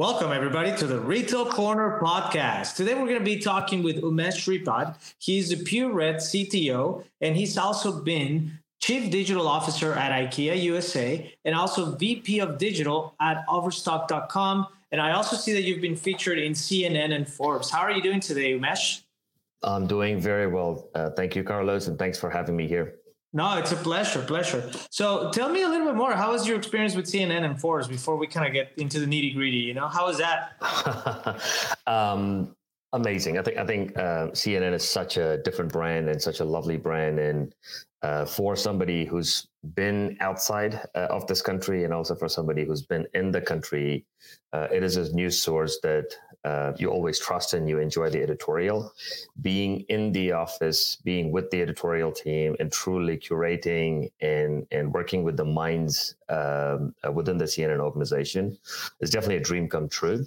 Welcome, everybody, to the Retail Corner podcast. Today, we're going to be talking with Umesh Sripad. He's a PureRED CTO, and he's also been Chief Digital Officer at IKEA USA and also VP of Digital at Overstock.com. And I also see that you've been featured in CNN and Forbes. How are you doing today, Umesh? I'm doing very well. Uh, thank you, Carlos, and thanks for having me here. No, it's a pleasure, pleasure. So tell me a little bit more. How was your experience with CNN and Forbes before we kind of get into the nitty gritty? You know, how was that? um, amazing. I think I think uh, CNN is such a different brand and such a lovely brand, and uh, for somebody who's been outside uh, of this country and also for somebody who's been in the country, uh, it is a news source that uh, you always trust and you enjoy the editorial. Being in the office, being with the editorial team, and truly curating and and working with the minds um, uh, within the CNN organization is definitely a dream come true.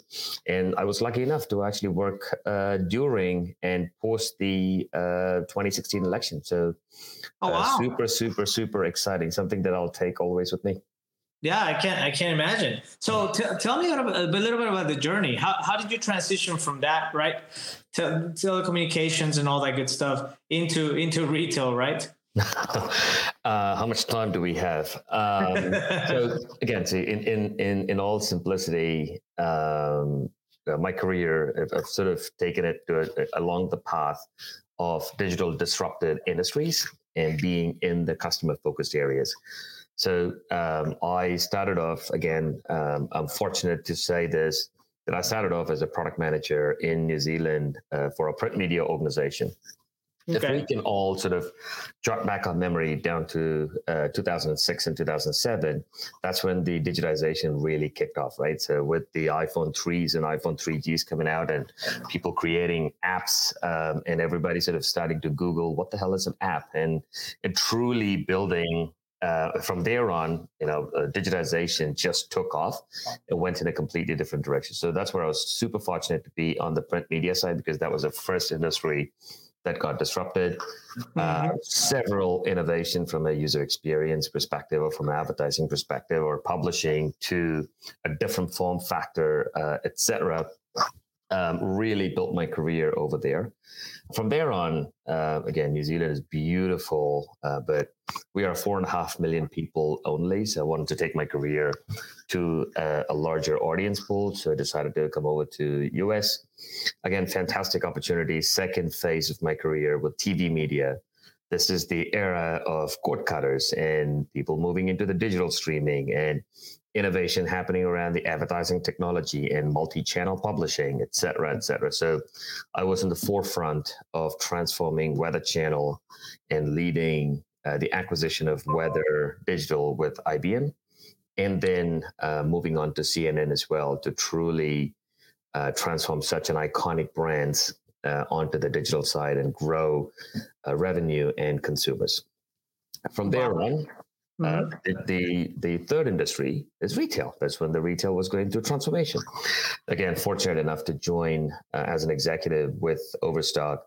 And I was lucky enough to actually work uh, during and post the 2016 election. So, oh, wow. super, super, super exciting something that I'll take always with me. Yeah, I can't. I can't imagine. So, t- tell me a little, bit, a little bit about the journey. How how did you transition from that, right, to telecommunications and all that good stuff into into retail, right? uh, how much time do we have? Um, so again, see, in in in in all simplicity, um, uh, my career, I've, I've, sort of taken it to a, along the path of digital disrupted industries and being in the customer focused areas. So um, I started off again. Um, I'm fortunate to say this that I started off as a product manager in New Zealand uh, for a print media organization. Okay. If we can all sort of jot back our memory down to uh, 2006 and 2007, that's when the digitization really kicked off, right? So with the iPhone 3s and iPhone 3Gs coming out and people creating apps um, and everybody sort of starting to Google what the hell is an app and, and truly building uh, from there on, you know, uh, digitization just took off. It went in a completely different direction. So that's where I was super fortunate to be on the print media side because that was the first industry that got disrupted. Uh, mm-hmm. several innovation from a user experience perspective, or from an advertising perspective, or publishing to a different form factor, uh, etc um, really built my career over there. From there on, uh, again, New Zealand is beautiful, uh, but we are four and a half million people only. So I wanted to take my career to uh, a larger audience pool. So I decided to come over to US. Again, fantastic opportunity. Second phase of my career with TV media. This is the era of cord cutters and people moving into the digital streaming and innovation happening around the advertising technology and multi-channel publishing, et cetera, et cetera. So I was in the forefront of transforming Weather Channel and leading uh, the acquisition of Weather Digital with IBM, and then uh, moving on to CNN as well to truly uh, transform such an iconic brand uh, onto the digital side and grow uh, revenue and consumers. From there on, uh, mm-hmm. The, the third industry is retail. That's when the retail was going through transformation. Again, fortunate enough to join uh, as an executive with Overstock,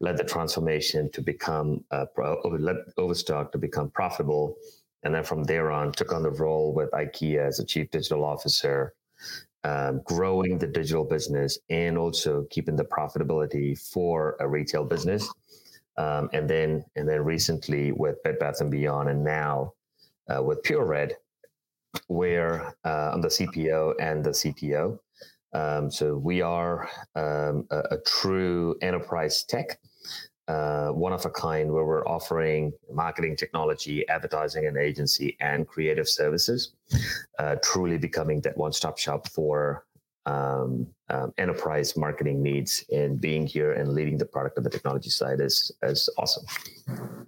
led the transformation to become uh, led Overstock to become profitable, and then from there on took on the role with IKEA as a chief digital officer, um, growing the digital business and also keeping the profitability for a retail business. Um, and then and then recently with Bed Bath and Beyond, and now uh, with PureRED, where uh, I'm the CPO and the CTO. Um, so we are um, a, a, true enterprise tech, uh, one of a kind, where we're offering marketing technology, advertising and agency, and creative services, uh, truly becoming that one-stop shop for um, um, enterprise marketing needs. And being here and leading the product on the technology side is is awesome.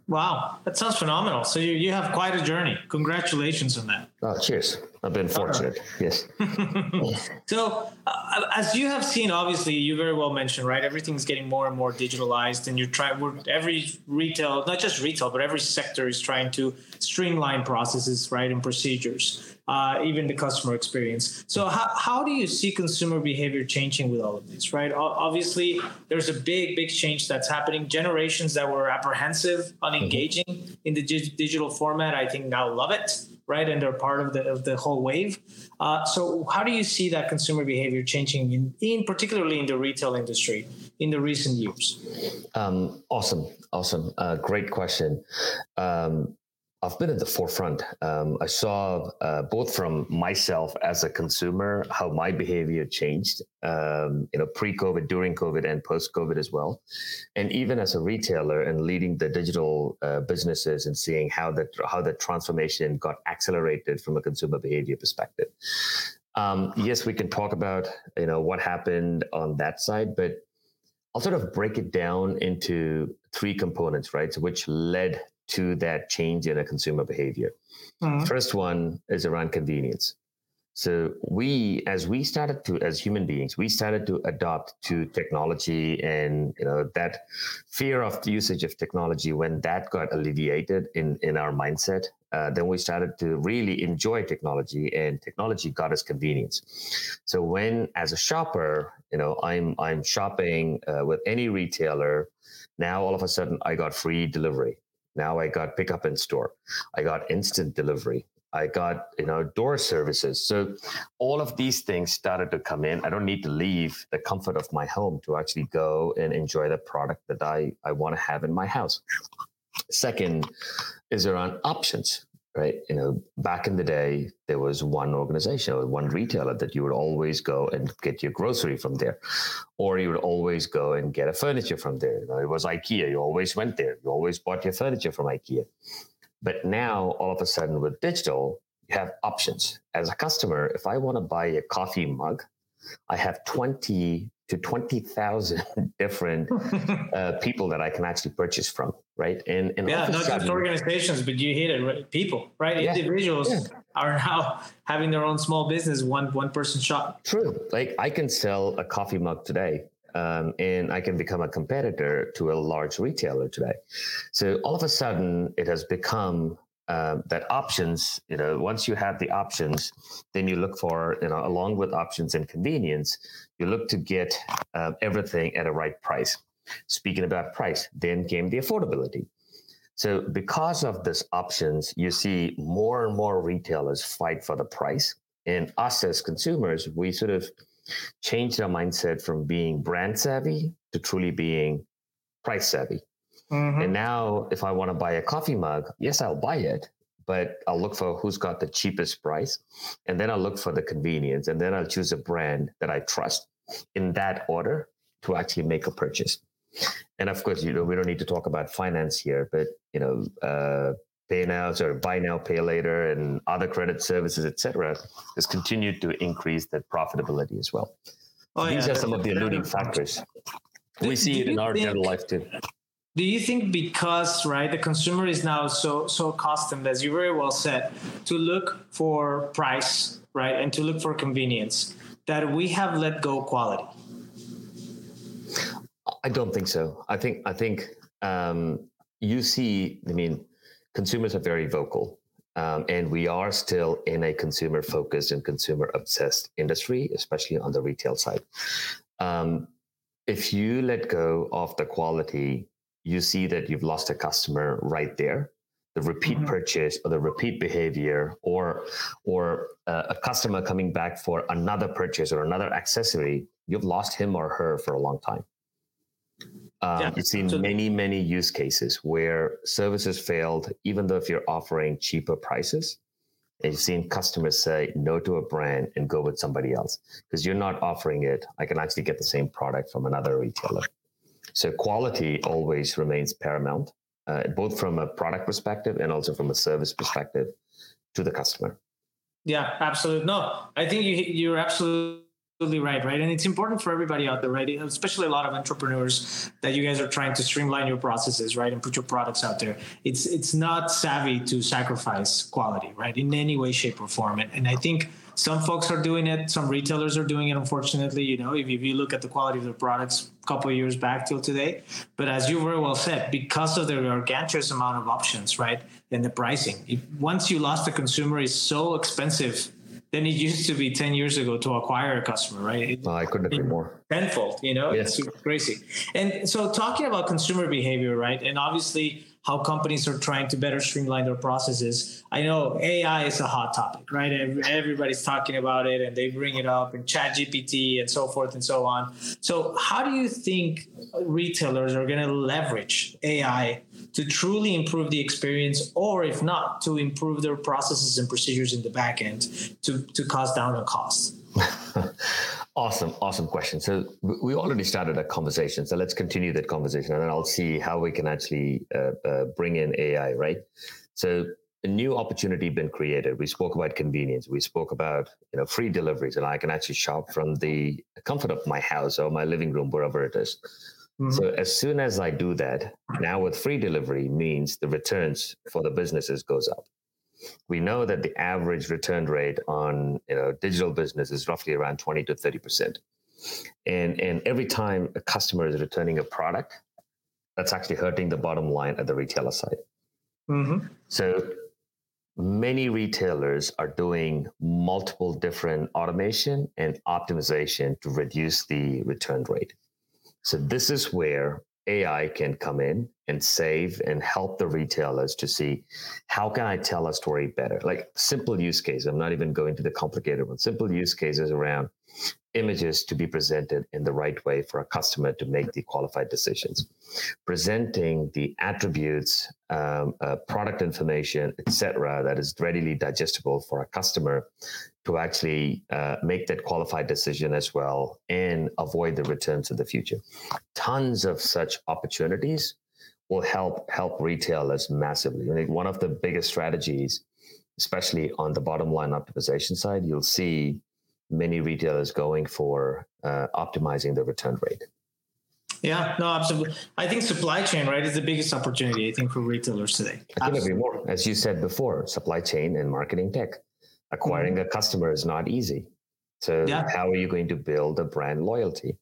Wow, that sounds phenomenal. So you, you have quite a journey. Congratulations on that. Oh, cheers. I've been fortunate. Yes. so, uh, as you have seen, obviously, you very well mentioned, right? Everything's getting more and more digitalized, and you're trying. Every retail, not just retail, but every sector is trying to streamline processes, right, and procedures uh, even the customer experience. So, how, how do you see consumer behavior changing with all of this, right? Obviously, there's a big, big change that's happening. Generations that were apprehensive on engaging mm-hmm. in the digital format, I think now love it, right? And they're part of the, of the whole wave. Uh, so, how do you see that consumer behavior changing, in, in particularly in the retail industry? in the recent years? Um, awesome, awesome, uh, great question. Um, I've been at the forefront. Um, I saw uh, both from myself as a consumer how my behavior changed, um, you know, pre-COVID, during COVID, and post-COVID as well, and even as a retailer and leading the digital uh, businesses and seeing how that how that transformation got accelerated from a consumer behavior perspective. Um, yes, we can talk about you know what happened on that side, but I'll sort of break it down into three components, right? So which led to that change in a consumer behavior. Mm-hmm. First one is around convenience. So we, as we started to, as human beings, we started to adopt to technology, and you know that fear of the usage of technology. When that got alleviated in in our mindset, uh, then we started to really enjoy technology, and technology got us convenience. So when, as a shopper, you know, I'm I'm shopping uh, with any retailer, now all of a sudden I got free delivery. Now I got pickup in store. I got instant delivery. I got, you know, door services. So all of these things started to come in. I don't need to leave the comfort of my home to actually go and enjoy the product that I, I want to have in my house. Second is around options right? You know, back in the day, there was one organization or one retailer that you would always go and get your grocery from there, or you would always go and get a furniture from there. You know, it was IKEA. You always went there. You always bought your furniture from IKEA. But now, all of a sudden, with digital, you have options. As a customer, if I want to buy a coffee mug, I have 20 to 20,000 different uh, people that I can actually purchase from, right? And, and yeah, not just organizations, but you hit it, right? people, right? Yeah, Individuals yeah. are now having their own small business, one one person shop. True. Like I can sell a coffee mug today. Um, and I can become a competitor to a large retailer today. So all of a sudden, it has become um, that options, you know, once you have the options, then you look for, you know, along with options and convenience, you look to get uh, everything at a right price. Speaking about price, then came the affordability. So because of this options, you see more and more retailers fight for the price. And us as consumers, we sort of changed our mindset from being brand savvy to truly being price savvy. Mm-hmm. And now, if I want to buy a coffee mug, yes, I'll buy it, but I'll look for who's got the cheapest price. And then I'll look for the convenience. And then I'll choose a brand that I trust in that order to actually make a purchase. And of course, you know, we don't need to talk about finance here, but, you know, uh, pay now or buy now, pay later, and other credit services, etc., has continued to increase that profitability as well. Oh, These yeah, are some of the alluding factors. We see it in our think, general life too do you think because right the consumer is now so so accustomed as you very well said to look for price right and to look for convenience that we have let go quality? I don't think so. I think i think um, you see i mean consumers are very vocal um, and we are still in a consumer focused and consumer obsessed industry especially on the retail side. Um, if you let go of the quality you see that you've lost a customer right there. The repeat mm-hmm. purchase or the repeat behavior or or uh, a customer coming back for another purchase or another accessory you've lost him or her for a long time. Um, yeah, you've seen many many use cases where services failed even though if you're offering cheaper prices and you've seen customers say no to a brand and go with somebody else. Because you're not offering it i can actually get the same product from another retailer so quality always remains paramount, uh, both from a product perspective and also from a service perspective to the customer. Yeah, absolutely. No, I think you, you're absolutely absolutely right, right? And it's important for everybody out there, right? Especially a lot of entrepreneurs that you guys are trying to streamline your processes, right, and put your products out there. It's it's not savvy to sacrifice quality, right, in any way, shape, or form. And, and I think some folks are doing it. Some retailers are doing it. Unfortunately, you know, if, if you look at the quality of their products a couple of years back till today, but as you very well said, because of the gargantuous amount of options, right, and the pricing, if, once you lost the consumer, is so expensive than it used to be 10 years ago to acquire a customer, right? It, I couldn't agree more. Tenfold, you know, yes. it's crazy. And so talking about consumer behavior, right? And obviously how companies are trying to better streamline their processes. I know AI is a hot topic, right? Everybody's talking about it and they bring it up in ChatGPT and so forth and so on. So how do you think retailers are going to leverage AI to truly improve the experience, or if not, to improve their processes and procedures in the back end to, to cost down on costs? Awesome, awesome question. So we already started a conversation. So let's continue that conversation, and then I'll see how we can actually uh, uh, bring in AI. Right. So a new opportunity been created. We spoke about convenience. We spoke about you know free deliveries, and I can actually shop from the comfort of my house or my living room, wherever it is. Mm-hmm. So as soon as I do that, now with free delivery means the returns for the businesses goes up. We know that the average return rate on you know digital business is roughly around 20 to 30 percent. And and every time a customer is returning a product, that's actually hurting the bottom line at the retailer side. Mm-hmm. So many retailers are doing multiple different automation and optimization to reduce the return rate. So this is where AI can come in and save and help the retailers to see how can I tell a story better? Like simple use case. I'm not even going to the complicated one. Simple use cases around images to be presented in the right way for a customer to make the qualified decisions presenting the attributes um, uh, product information etc that is readily digestible for a customer to actually uh, make that qualified decision as well and avoid the returns in the future tons of such opportunities will help help retailers massively I think one of the biggest strategies especially on the bottom line optimization side you'll see many retailers going for uh, optimizing the return rate. Yeah, no, absolutely. I think supply chain, right, is the biggest opportunity, I think, for retailers today. I couldn't agree more. As you said before, supply chain and marketing tech. Acquiring mm-hmm. a customer is not easy. So, yeah. how are you going to build a brand loyalty?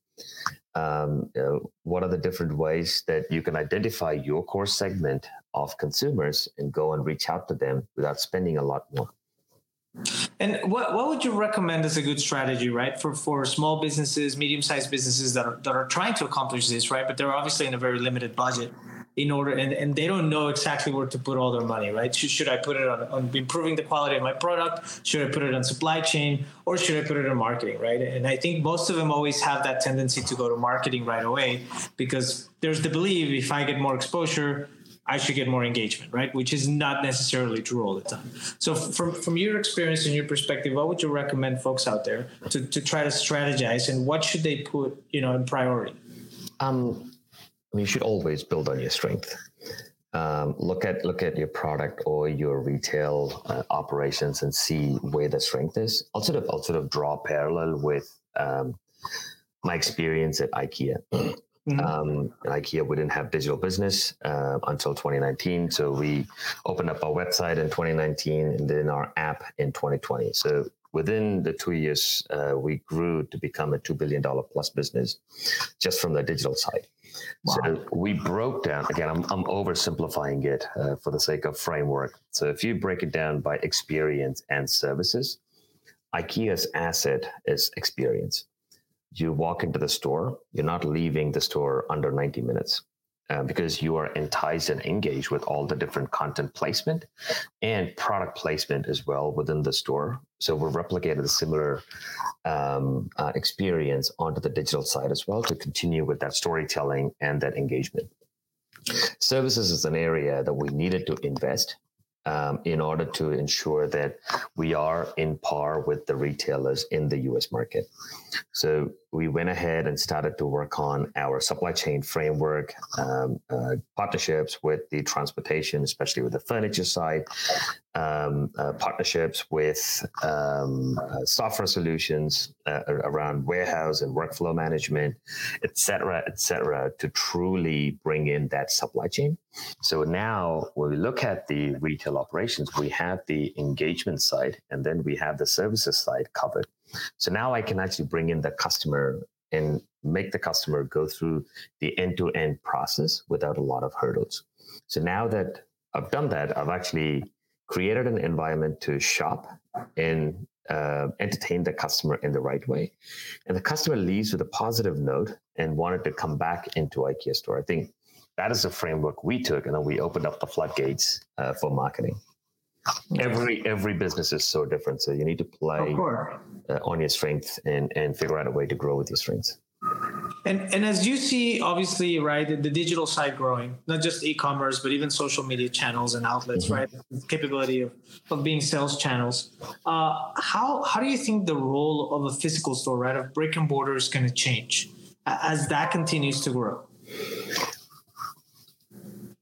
Um, you know, what are the different ways that you can identify your core segment of consumers and go and reach out to them without spending a lot more? And what, what would you recommend as a good strategy, right, for, for small businesses, medium sized businesses that are, that are trying to accomplish this, right? But they're obviously in a very limited budget in order, and, and they don't know exactly where to put all their money, right? Should, should I put it on, on improving the quality of my product? Should I put it on supply chain? Or should I put it on marketing, right? And I think most of them always have that tendency to go to marketing right away because there's the belief if I get more exposure, I should get more engagement, right? Which is not necessarily true all the time. So, from from your experience and your perspective, what would you recommend folks out there to, to try to strategize, and what should they put, you know, in priority? Um, you should always build on your strength. Um, look at look at your product or your retail uh, operations and see where the strength is. I'll sort of I'll sort of draw a parallel with um, my experience at IKEA. Mm-hmm. Um, IKEA, we didn't have digital business uh, until 2019. So we opened up our website in 2019 and then our app in 2020. So within the two years, uh, we grew to become a $2 billion plus business just from the digital side. Wow. So we broke down, again, I'm, I'm oversimplifying it uh, for the sake of framework. So if you break it down by experience and services, IKEA's asset is experience you walk into the store, you're not leaving the store under 90 minutes. Uh, because you are enticed and engaged with all the different content placement and product placement as well within the store. So we're replicated a similar um, uh, experience onto the digital side as well to continue with that storytelling and that engagement. Services is an area that we needed to invest um, in order to ensure that we are in par with the retailers in the US market. So we went ahead and started to work on our supply chain framework, um, uh, partnerships with the transportation, especially with the furniture side, um, uh, partnerships with um, uh, software solutions uh, around warehouse and workflow management, et cetera, et cetera, to truly bring in that supply chain. So now, when we look at the retail operations, we have the engagement side and then we have the services side covered. So now I can actually bring in the customer and make the customer go through the end to end process without a lot of hurdles. So now that I've done that, I've actually created an environment to shop and uh, entertain the customer in the right way. And the customer leaves with a positive note and wanted to come back into IKEA store. I think that is the framework we took, and then we opened up the floodgates uh, for marketing. Every every business is so different, so you need to play uh, on your strength and and figure out a way to grow with your strengths. And and as you see, obviously, right, the, digital side growing, not just e-commerce, but even social media channels and outlets, mm-hmm. right? The capability of, of being sales channels. Uh, how how do you think the role of a physical store, right, of brick and mortar is going to change as that continues to grow?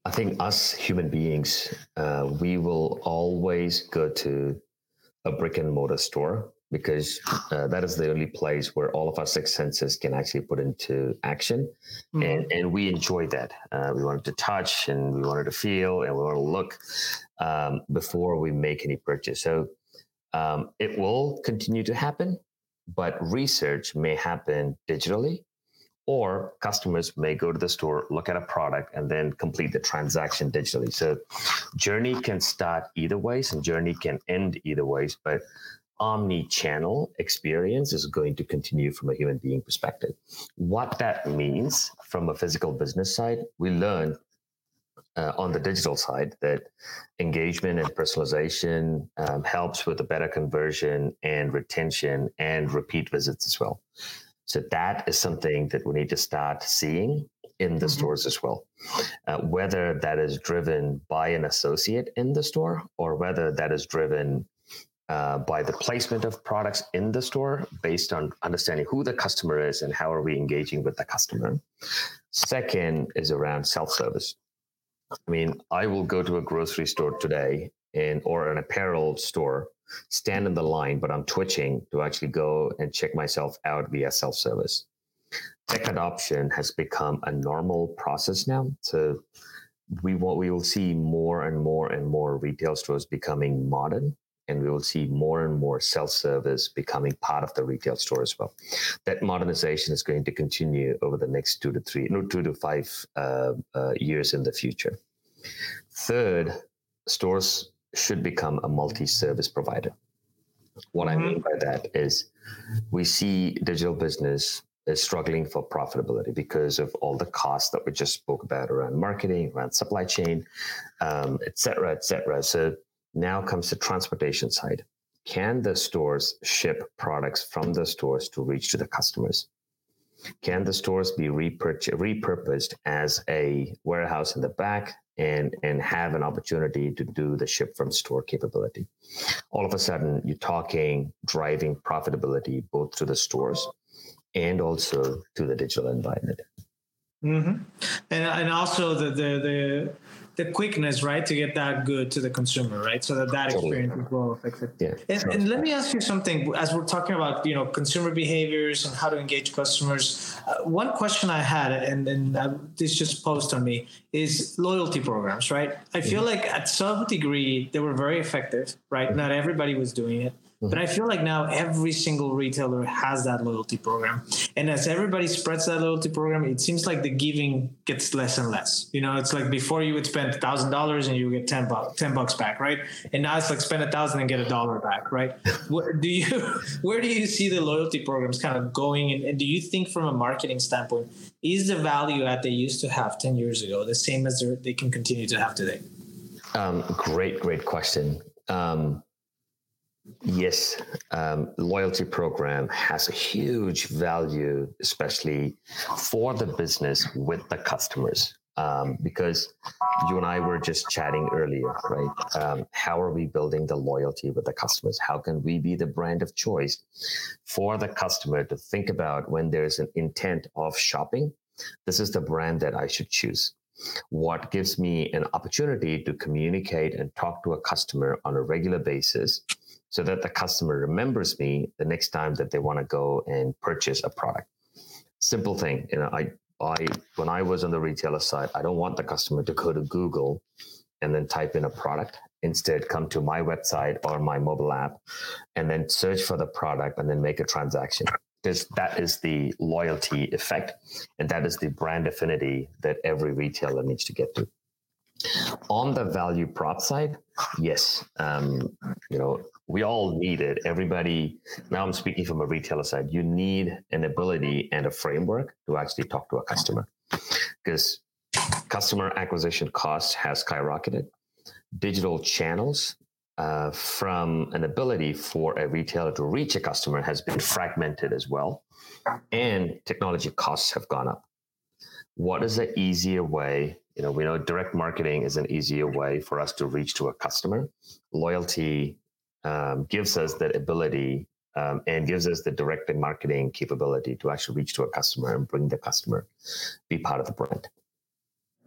I think us human beings, uh, we will always go to a brick and mortar store because uh, that is the only place where all of our six senses can actually put into action. Mm-hmm. And, and we enjoy that. Uh, we wanted to touch and we wanted to feel and we want to look um, before we make any purchase. So um, it will continue to happen, but research may happen digitally. Or customers may go to the store, look at a product, and then complete the transaction digitally. So, journey can start either ways, and journey can end either ways. But omni-channel experience is going to continue from a human being perspective. What that means from a physical business side, we learn uh, on the digital side that engagement and personalization um, helps with a better conversion and retention and repeat visits as well. So that is something that we need to start seeing in the mm-hmm. stores as well. Uh, whether that is driven by an associate in the store or whether that is driven uh, by the placement of products in the store based on understanding who the customer is and how are we engaging with the customer. Second is around self-service. I mean, I will go to a grocery store today or an apparel store, stand in the line, but I'm twitching to actually go and check myself out via self-service. Tech adoption has become a normal process now. So we will, we will see more and more and more retail stores becoming modern and we will see more and more self-service becoming part of the retail store as well. That modernization is going to continue over the next two to three, no, two to five uh, uh, years in the future. Third, stores should become a multi-service provider. What mm-hmm. I mean by that is we see digital business is struggling for profitability because of all the costs that we just spoke about around marketing, around supply chain, um, et cetera, et cetera. So now comes the transportation side. Can the stores ship products from the stores to reach to the customers? Can the stores be repurposed as a warehouse in the back and, and have an opportunity to do the ship from store capability? All of a sudden, you're talking driving profitability both to the stores and also to the digital environment. Mm-hmm. And and also the the the the quickness, right, to get that good to the consumer, right, so that that totally. experience is well affected. Yeah. And, and, let me ask you something. As we're talking about, you know, consumer behaviors and how to engage customers, uh, one question I had, and and uh, this just posed on me, is loyalty programs, right? I feel mm-hmm. like at some degree they were very effective, right? Mm-hmm. Not everybody was doing it. But I feel like now every single retailer has that loyalty program. And as everybody spreads that loyalty program, it seems like the giving gets less and less. You know, it's like before you would spend thousand dollars and you would get 10 bucks, 10 bucks back, right? And now it's like spend a thousand and get a dollar back, right? Where do you, where do you see the loyalty programs kind of going? And, and do you think from a marketing standpoint, is the value that they used to have 10 years ago the same as they can continue to have today? Um, great, great question. Um, Yes, um, loyalty program has a huge value, especially for the business with the customers. Um, because you and I were just chatting earlier, right? Um, how are we building the loyalty with the customers? How can we be the brand of choice for the customer to think about when there's an intent of shopping? This is the brand that I should choose. what gives me an opportunity to communicate and talk to a customer on a regular basis so that the customer remembers me the next time that they want to go and purchase a product. Simple thing. You know, I I when I was on the retailer side, I don't want the customer to go to Google and then type in a product. Instead, come to my website or my mobile app and then search for the product and then make a transaction. Because that is the loyalty effect and that is the brand affinity that every retailer needs to get to. On the value prop side, yes, um, you know, we all need it. Everybody, now I'm speaking from a retailer side, you need an ability and a framework to actually talk to a customer because customer acquisition costs has skyrocketed. Digital channels uh, from an ability for a retailer to reach a customer has been fragmented as well. And technology costs have gone up. What is an easier way? You know, we know direct marketing is an easier way for us to reach to a customer. Loyalty um, gives us that ability um, and gives us the direct marketing capability to actually reach to a customer and bring the customer be part of the brand.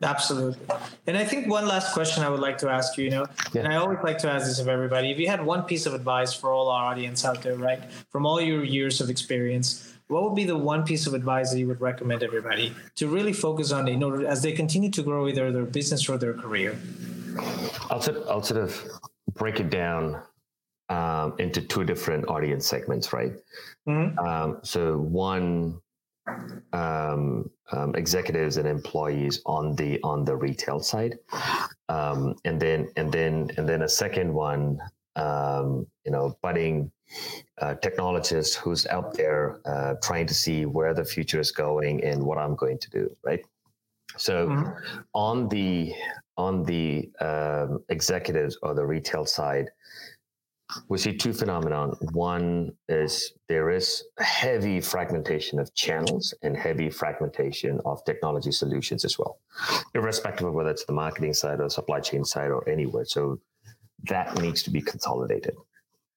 Absolutely. And I think one last question I would like to ask you, you know, yeah. and I always like to ask this of everybody. If you had one piece of advice for all our audience out there, right, from all your years of experience, what would be the one piece of advice that you would recommend everybody to really focus on in order as they continue to grow either their business or their career? I'll sort, I'll sort of break it down um, into two different audience segments, right? Mm-hmm. Um, so one um, um, executives and employees on the on the retail side, um, and then and then and then a second one, um, you know, budding uh, technologist who's out there uh, trying to see where the future is going and what I'm going to do, right? So mm-hmm. on the on the um, executives or the retail side, we see two phenomena. One is there is heavy fragmentation of channels and heavy fragmentation of technology solutions as well, irrespective of whether it's the marketing side or supply chain side or anywhere. So that needs to be consolidated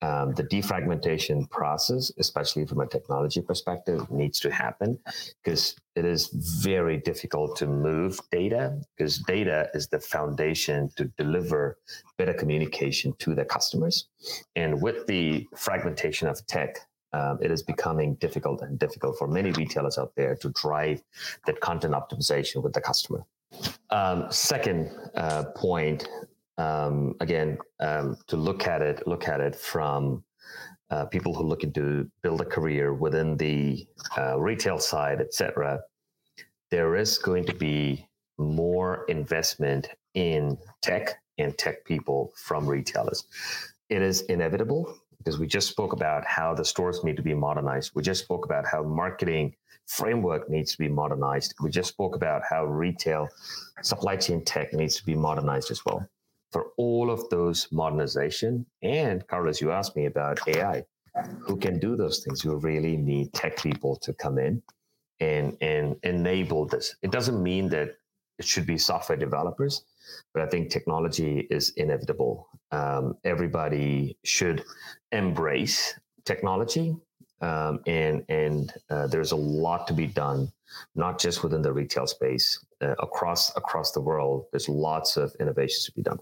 um, the defragmentation process, especially from a technology perspective, needs to happen because it is very difficult to move data because data is the foundation to deliver better communication to the customers. And with the fragmentation of tech, um, it is becoming difficult and difficult for many retailers out there to drive that content optimization with the customer. Um, second uh, point um, again um, to look at it look at it from uh, people who looking to build a career within the uh, retail side etc there is going to be more investment in tech and tech people from retailers. It is inevitable because we just spoke about how the stores need to be modernized. We just spoke about how marketing framework needs to be modernized. We just spoke about how retail supply chain tech needs to be modernized as well for all of those modernization. And Carlos, you asked me about AI. Who can do those things? You really need tech people to come in and and enable this. It doesn't mean that it should be software developers, but I think technology is inevitable. Um, everybody should embrace technology, um, and and uh, there's a lot to be done, not just within the retail space, uh, across across the world. There's lots of innovations to be done.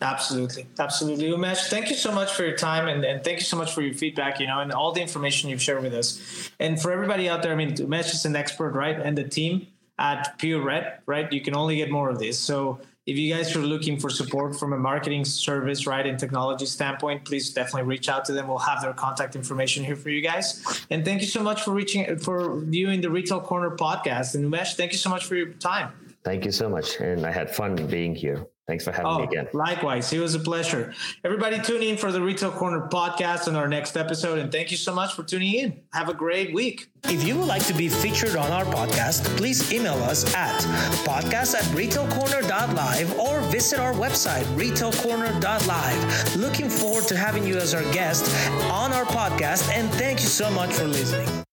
Absolutely. Absolutely. Umesh, thank you so much for your time and, and thank you so much for your feedback, you know, and all the information you've shared with us. And for everybody out there, I mean, Umesh is an expert, right? And the team at PureRED, right? You can only get more of this. So if you guys are looking for support from a marketing service, right, and technology standpoint, please definitely reach out to them. We'll have their contact information here for you guys. And thank you so much for reaching, for viewing the Retail Corner podcast. And Umesh, thank you so much for your time. Thank you so much. And I had fun being here. Thanks for having oh, me again. Likewise. It was a pleasure. Everybody tune in for the Retail Corner podcast on our next episode. And thank you so much for tuning in. Have a great week. If you would like to be featured on our podcast, please email us at podcast at retailcorner.live or visit our website, retailcorner.live. Looking forward to having you as our guest on our podcast. And thank you so much for listening.